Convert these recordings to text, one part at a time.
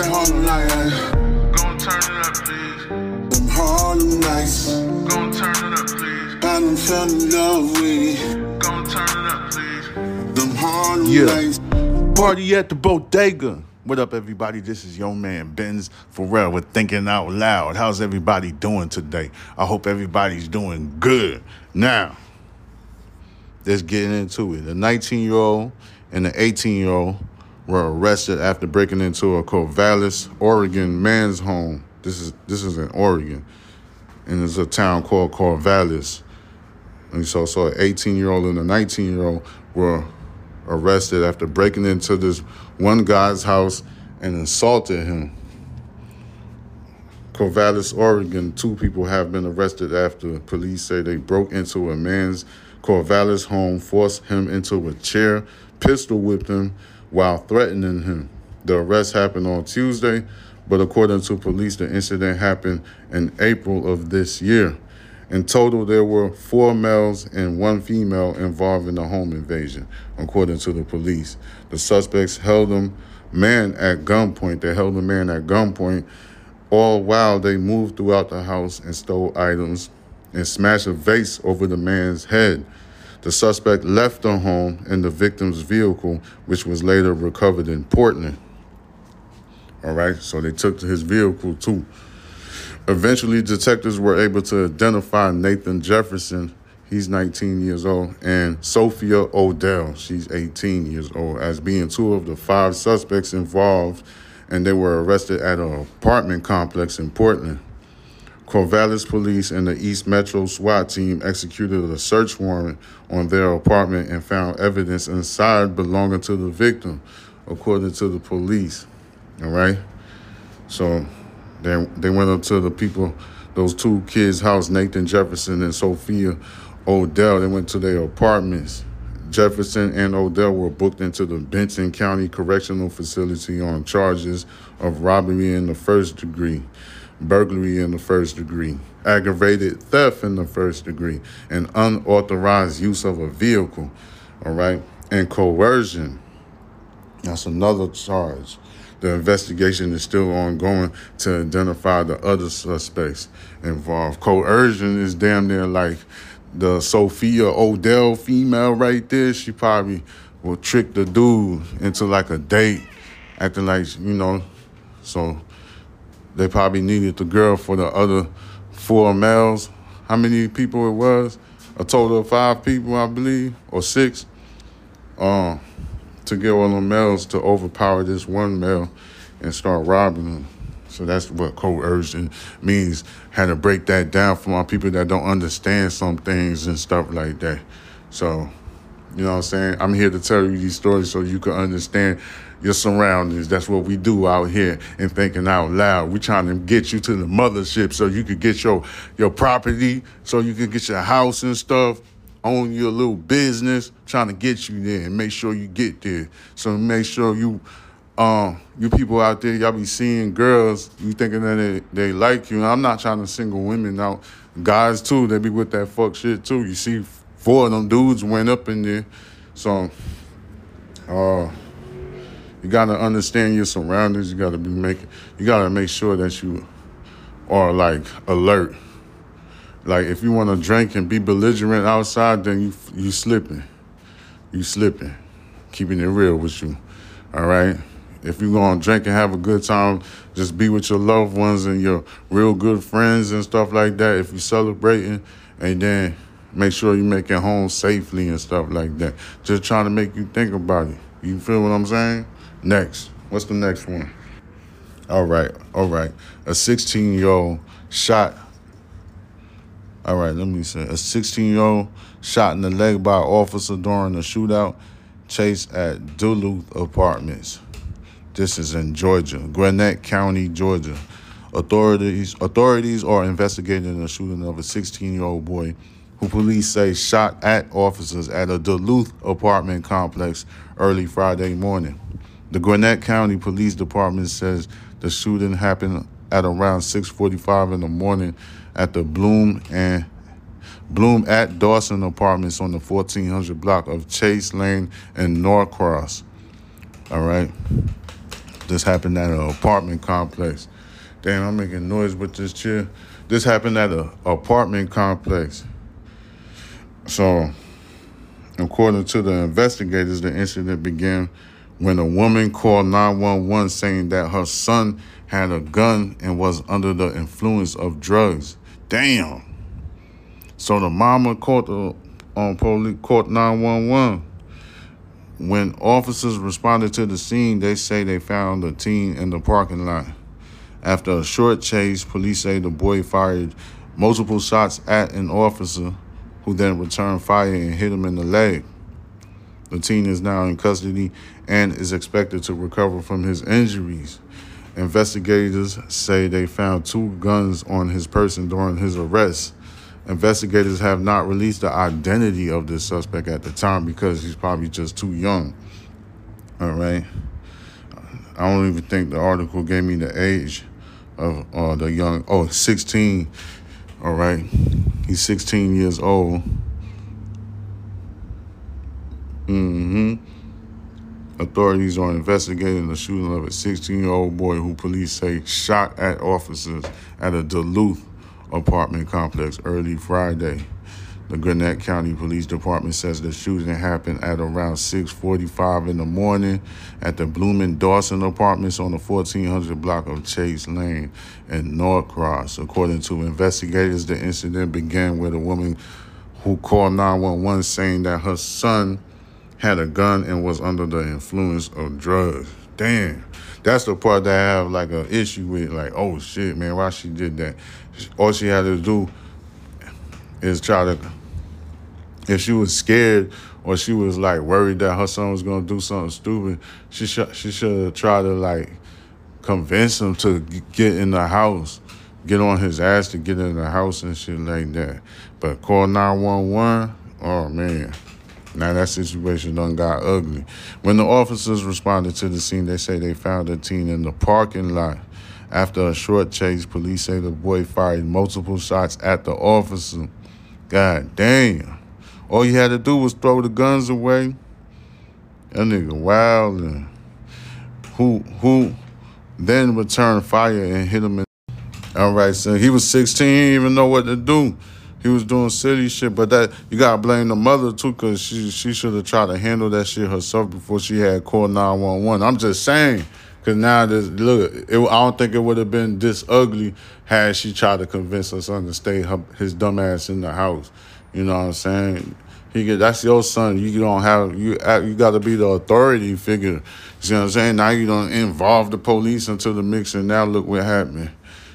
that Harlem light. Gon' turn it up, please. Them Harlem nights. Gon' turn it up, please. I done fell in love with it. Gon' turn it up, please. Them Harlem Yeah. nights. Party at the bodega. What up, everybody? This is your man Benz Pharrell with Thinking Out Loud. How's everybody doing today? I hope everybody's doing good. Now, let's get into it. A 19 year old and an 18 year old were arrested after breaking into a Corvallis, Oregon man's home. This is this is in Oregon, and it's a town called Corvallis. And so, so an 18 year old and a 19 year old were arrested after breaking into this one guy's house and assaulted him. Corvallis, Oregon, two people have been arrested after police say they broke into a man's Corvallis home, forced him into a chair, pistol whipped him while threatening him. The arrest happened on Tuesday, but according to police, the incident happened in April of this year. In total, there were four males and one female involved in the home invasion, according to the police. The suspects held them man at gunpoint. They held a man at gunpoint, all while they moved throughout the house and stole items and smashed a vase over the man's head. The suspect left the home in the victim's vehicle, which was later recovered in Portland. All right, so they took his vehicle too. Eventually, detectives were able to identify Nathan Jefferson, he's 19 years old, and Sophia Odell, she's 18 years old, as being two of the five suspects involved, and they were arrested at an apartment complex in Portland. Corvallis police and the East Metro SWAT team executed a search warrant on their apartment and found evidence inside belonging to the victim, according to the police. All right. So they they went up to the people, those two kids' house, Nathan Jefferson and Sophia Odell. They went to their apartments. Jefferson and Odell were booked into the Benton County Correctional Facility on charges of robbery in the first degree, burglary in the first degree, aggravated theft in the first degree, and unauthorized use of a vehicle. All right, and coercion. That's another charge. The investigation is still ongoing to identify the other suspects involved. Coercion is damn near like the Sophia Odell female right there. She probably will trick the dude into like a date, acting like, you know, so they probably needed the girl for the other four males. How many people it was? A total of five people, I believe, or six. Um, to get of the males to overpower this one male and start robbing him. So that's what coercion means. Had to break that down for my people that don't understand some things and stuff like that. So, you know what I'm saying? I'm here to tell you these stories so you can understand your surroundings. That's what we do out here and thinking out loud. We're trying to get you to the mothership so you could get your your property, so you can get your house and stuff own your little business, trying to get you there and make sure you get there. So make sure you, um, you people out there, y'all be seeing girls, you thinking that they, they like you. And I'm not trying to single women out. Guys too, they be with that fuck shit too. You see four of them dudes went up in there. So uh you gotta understand your surroundings. You gotta be making you gotta make sure that you are like alert. Like if you want to drink and be belligerent outside, then you you slipping, you slipping. Keeping it real with you, all right. If you gonna drink and have a good time, just be with your loved ones and your real good friends and stuff like that. If you celebrating, and then make sure you make it home safely and stuff like that. Just trying to make you think about it. You feel what I'm saying? Next, what's the next one? All right, all right. A 16 year old shot all right, let me say. A 16 year old shot in the leg by an officer during a shootout chase at Duluth Apartments. This is in Georgia, Gwinnett County, Georgia. Authorities authorities are investigating the shooting of a 16 year old boy who police say shot at officers at a Duluth apartment complex early Friday morning. The Gwinnett County Police Department says the shooting happened at around 6:45 in the morning at the Bloom and Bloom at Dawson Apartments on the 1400 block of Chase Lane and Norcross. All right. This happened at an apartment complex. Damn, I'm making noise with this chair. This happened at an apartment complex. So, according to the investigators, the incident began when a woman called 911 saying that her son had a gun and was under the influence of drugs. Damn. So the mama called the um, police, called 911. When officers responded to the scene, they say they found the teen in the parking lot. After a short chase, police say the boy fired multiple shots at an officer who then returned fire and hit him in the leg. The teen is now in custody and is expected to recover from his injuries. Investigators say they found two guns on his person during his arrest. Investigators have not released the identity of this suspect at the time because he's probably just too young. All right. I don't even think the article gave me the age of uh, the young. Oh, 16. All right. He's 16 years old. Mm-hmm. Authorities are investigating the shooting of a 16 year old boy who police say shot at officers at a Duluth apartment complex early Friday. The Gwinnett County Police Department says the shooting happened at around 6:45 in the morning at the Bloomin' Dawson Apartments on the 1400 block of Chase Lane in Norcross. According to investigators, the incident began with a woman who called 911 saying that her son had a gun and was under the influence of drugs. Damn. That's the part that I have like an issue with. Like, oh shit, man, why she did that? All she had to do is try to, if she was scared or she was like worried that her son was gonna do something stupid, she should she should tried to like convince him to get in the house, get on his ass to get in the house and shit like that. But call nine one one. Oh man. Now that situation done got ugly. When the officers responded to the scene, they say they found a teen in the parking lot. After a short chase, police say the boy fired multiple shots at the officer. God damn. All you had to do was throw the guns away. That nigga wild and who who then returned fire and hit him in all right, so he was 16, he didn't even know what to do. He was doing city shit, but that you gotta blame the mother too, cause she she should have tried to handle that shit herself before she had called nine one one. I'm just saying, cause now this look, it, I don't think it would have been this ugly had she tried to convince her son to stay her, his dumb ass in the house. You know what I'm saying? He get that's your son. You don't have you you got to be the authority figure. You see what I'm saying? Now you don't involve the police into the mix, and now look what happened.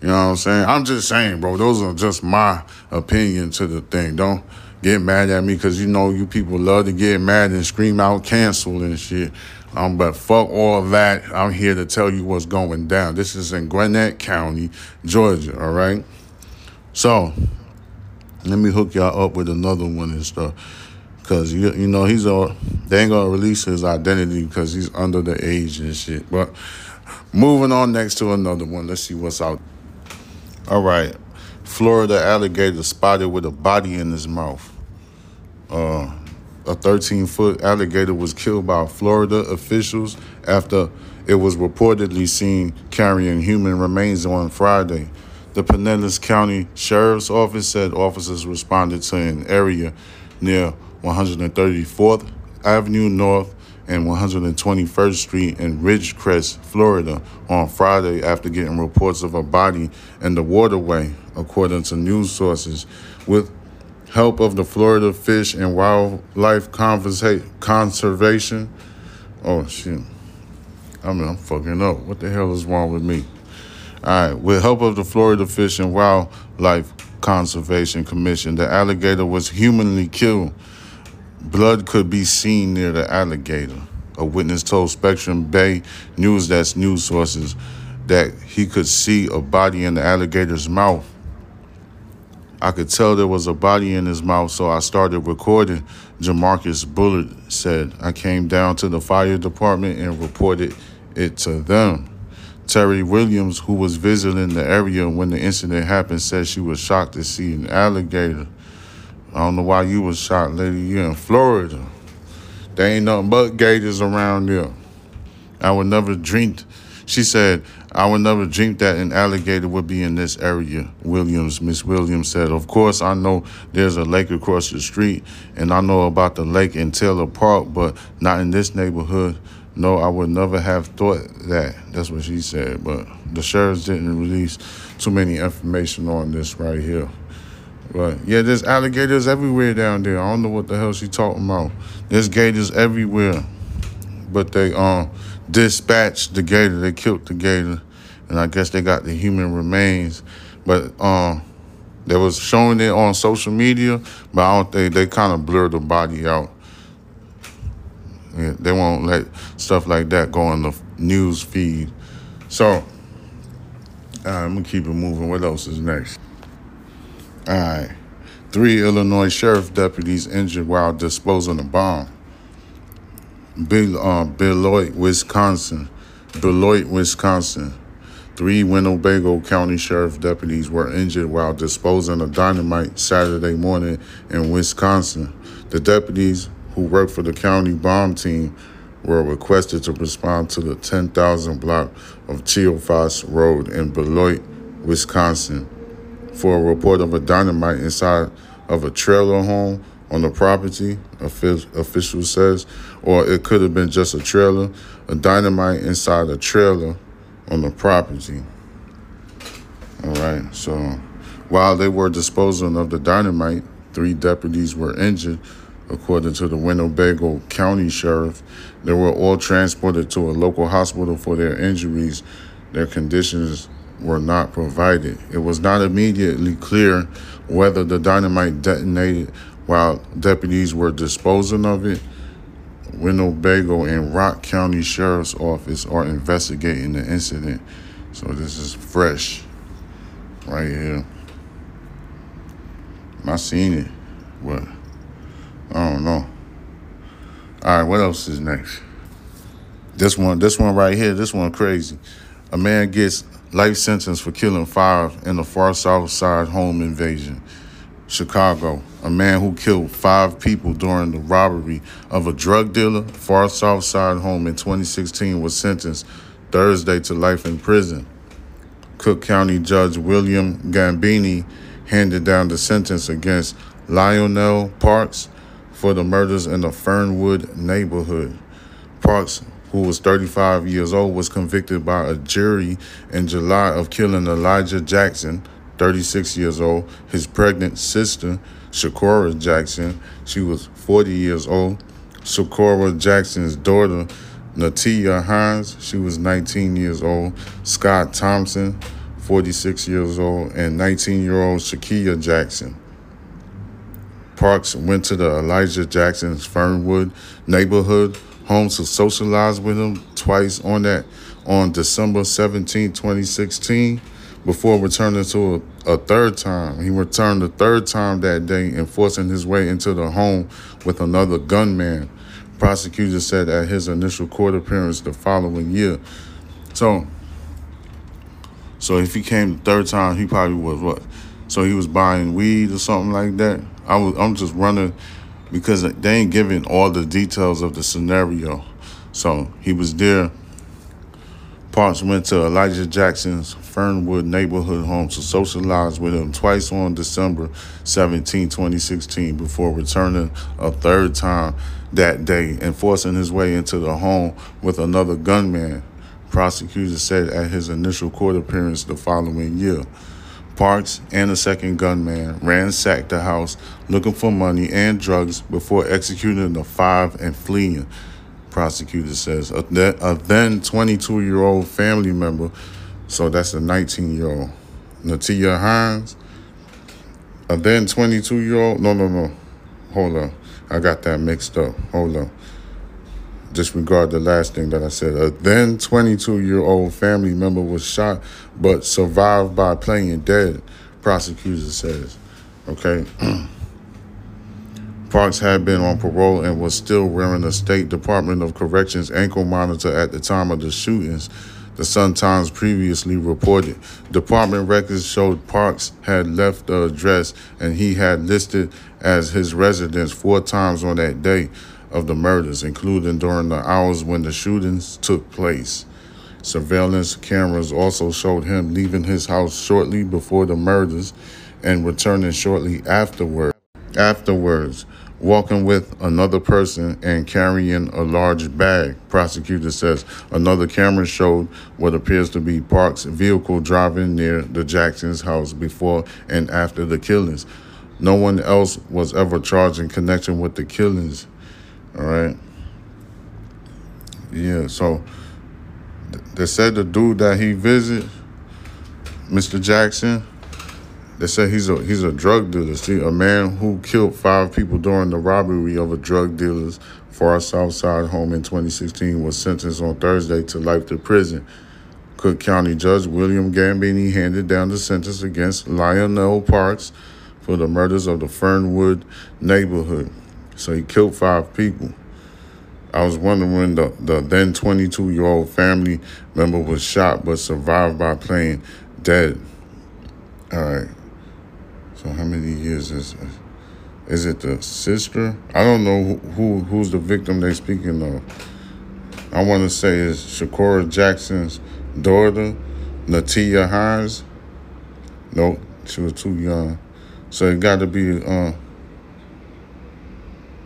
You know what I'm saying? I'm just saying, bro. Those are just my opinion to the thing. Don't get mad at me because you know you people love to get mad and scream out cancel and shit. Um, but fuck all that. I'm here to tell you what's going down. This is in Gwinnett County, Georgia. All right. So let me hook y'all up with another one and stuff. Cause you you know he's all they ain't gonna release his identity because he's under the age and shit. But moving on next to another one. Let's see what's out. All right. Florida alligator spotted with a body in his mouth. Uh, a 13 foot alligator was killed by Florida officials after it was reportedly seen carrying human remains on Friday. The Pinellas County Sheriff's Office said officers responded to an area near 134th Avenue North and 121st Street in Ridgecrest, Florida, on Friday after getting reports of a body in the waterway, according to news sources. With help of the Florida Fish and Wildlife Conservation. Oh, shit. I mean, I'm fucking up. What the hell is wrong with me? All right. With help of the Florida Fish and Wildlife Conservation Commission, the alligator was humanly killed Blood could be seen near the alligator. A witness told Spectrum Bay News that's news sources that he could see a body in the alligator's mouth. I could tell there was a body in his mouth, so I started recording. Jamarcus Bullard said, I came down to the fire department and reported it to them. Terry Williams, who was visiting the area when the incident happened, said she was shocked to see an alligator. I don't know why you was shot, lady. You in Florida. There ain't nothing but gators around there. I would never dream She said, I would never dream that an alligator would be in this area. Williams, Miss Williams said, Of course, I know there's a lake across the street, and I know about the lake in Taylor Park, but not in this neighborhood. No, I would never have thought that. That's what she said. But the sheriffs didn't release too many information on this right here. But yeah, there's alligators everywhere down there. I don't know what the hell she talking about. There's gators everywhere. But they um dispatched the gator. They killed the gator, and I guess they got the human remains. But um, they was showing it on social media, but I don't think they kind of blurred the body out. They won't let stuff like that go on the news feed. So, I'm gonna keep it moving. What else is next? All right, three Illinois sheriff deputies injured while disposing a bomb. Bel- uh, Beloit, Wisconsin. Beloit, Wisconsin. Three Winnebago County Sheriff deputies were injured while disposing of dynamite Saturday morning in Wisconsin. The deputies, who work for the county bomb team, were requested to respond to the 10,000 block of Teofos Road in Beloit, Wisconsin, for a report of a dynamite inside of a trailer home on the property, official says, or it could have been just a trailer, a dynamite inside a trailer on the property. All right, so while they were disposing of the dynamite, three deputies were injured. According to the Winnebago County Sheriff, they were all transported to a local hospital for their injuries. Their conditions were not provided. It was not immediately clear whether the dynamite detonated while deputies were disposing of it. Winnebago and Rock County Sheriff's Office are investigating the incident. So this is fresh right here. I seen it, but. All right, what else is next? This one, this one right here, this one crazy. A man gets life sentence for killing five in a far south side home invasion. Chicago, a man who killed five people during the robbery of a drug dealer far south side home in 2016 was sentenced Thursday to life in prison. Cook County Judge William Gamboney handed down the sentence against Lionel Parks for the murders in the Fernwood neighborhood. Parks, who was 35 years old, was convicted by a jury in July of killing Elijah Jackson, 36 years old, his pregnant sister, Shakora Jackson. She was 40 years old. Shakora Jackson's daughter, Natia Hines, she was 19 years old. Scott Thompson, 46 years old, and 19 year old Shakia Jackson. Parks went to the Elijah Jackson's Fernwood neighborhood home to socialize with him twice on that on December 17, 2016 before returning to a, a, third time. He returned the third time that day and forcing his way into the home with another gunman. Prosecutors said at his initial court appearance the following year. So, so if he came the third time, he probably was what? So he was buying weed or something like that. I was. I'm just running because they ain't giving all the details of the scenario. So he was there Parks went to Elijah Jackson's Fernwood neighborhood home to socialize with him twice on December 17, 2016, before returning a third time that day and forcing his way into the home with another gunman. Prosecutors said at his initial court appearance the following year. Parks and a second gunman ransacked the house looking for money and drugs before executing the five and fleeing prosecutor says. A, a then 22 year old family member, so that's a 19 year old, Natia Hines. A then 22 year old, no, no, no, hold on. I got that mixed up. Hold on. Disregard the last thing that I said. A then 22 year old family member was shot but survived by playing dead, prosecutor says. Okay. Parks had been on parole and was still wearing a State Department of Corrections ankle monitor at the time of the shootings. The Sun Times previously reported. Department records showed Parks had left the address and he had listed as his residence four times on that day of the murders, including during the hours when the shootings took place. Surveillance cameras also showed him leaving his house shortly before the murders and returning shortly afterward. Afterwards, walking with another person and carrying a large bag. Prosecutor says another camera showed what appears to be Park's vehicle driving near the Jackson's house before and after the killings. No one else was ever charged in connection with the killings. All right. Yeah, so they said the dude that he visited, Mr. Jackson, they said he's a he's a drug dealer. See, a man who killed five people during the robbery of a drug dealer's far south side home in 2016 was sentenced on Thursday to life to prison. Cook County Judge William Gamboney handed down the sentence against Lionel Parks for the murders of the Fernwood neighborhood. So he killed five people. I was wondering when the, the then 22 year old family member was shot but survived by playing dead. All right. So how many years is is it the sister? I don't know who, who who's the victim they speaking of. I want to say is Shakora Jackson's daughter, Natia Hines. Nope, she was too young. So it got to be uh,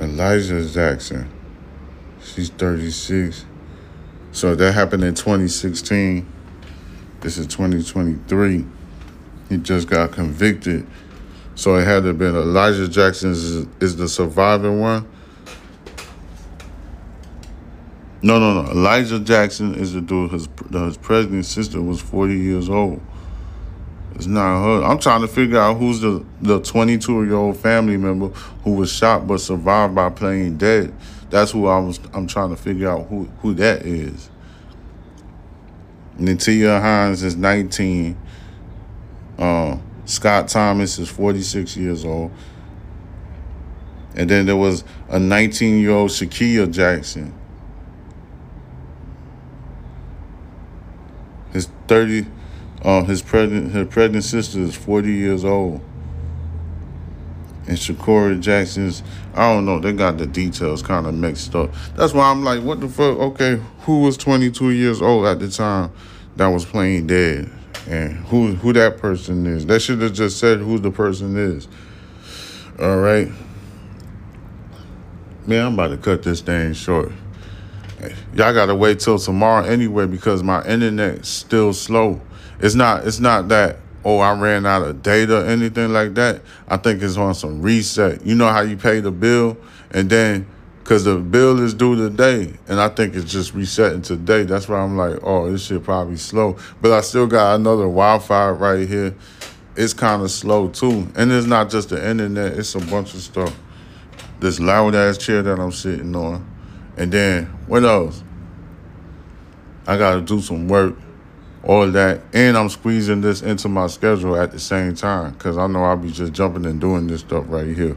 Elijah Jackson. She's 36. So that happened in 2016. This is 2023. He just got convicted. So it had to have been Elijah Jackson is, is the surviving one. No, no, no. Elijah Jackson is the dude. His, his pregnant sister was 40 years old. It's not her. I'm trying to figure out who's the the 22 year old family member who was shot but survived by playing dead. That's who I was. I'm trying to figure out who who that is. Natia Hines is 19. Uh, Scott Thomas is 46 years old. And then there was a 19 year old Shakia Jackson. His 30, uh, his pregnant, her pregnant sister is 40 years old. And Shakora Jackson's, I don't know, they got the details kind of mixed up. That's why I'm like, what the fuck? Okay, who was 22 years old at the time that was playing dead? And who who that person is? They should have just said who the person is. All right. Man, I'm about to cut this thing short. Y'all gotta wait till tomorrow anyway because my internet's still slow. It's not it's not that oh I ran out of data or anything like that. I think it's on some reset. You know how you pay the bill and then because the bill is due today, and I think it's just resetting today. That's why I'm like, oh, this shit probably slow. But I still got another Wi-Fi right here. It's kind of slow too, and it's not just the internet. It's a bunch of stuff. This loud ass chair that I'm sitting on, and then what else? I got to do some work, all that, and I'm squeezing this into my schedule at the same time because I know I'll be just jumping and doing this stuff right here.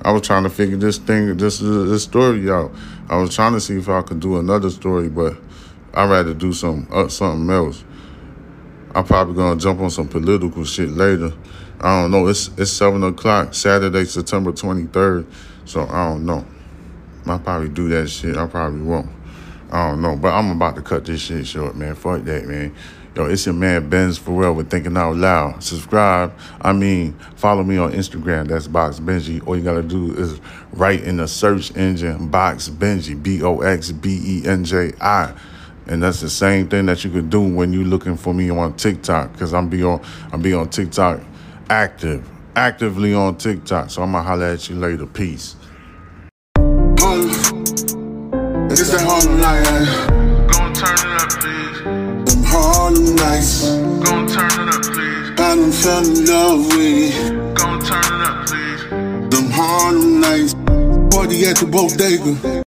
I was trying to figure this thing, this this story out. I was trying to see if I could do another story, but I'd rather do some uh, something else. I'm probably gonna jump on some political shit later. I don't know. It's it's seven o'clock Saturday, September twenty third. So I don't know. I'll probably do that shit. I probably won't. I don't know. But I'm about to cut this shit short, man. Fuck that, man. Yo, it's your man Benz Pharrell with Thinking Out Loud. Subscribe. I mean, follow me on Instagram. That's Box Benji. All you gotta do is write in the search engine Box Benji, B O X B E N J I. And that's the same thing that you could do when you're looking for me on TikTok, because I'm be on I'm be on TikTok active, actively on TikTok. So I'm gonna holler at you later. Peace. It's that Harlem night. Gon' turn it up, please. Them Harlem nights. Gon' turn it up, please. I done fell in love with it. Gon' turn it up, please. Them Harlem nights. Party at the bodega.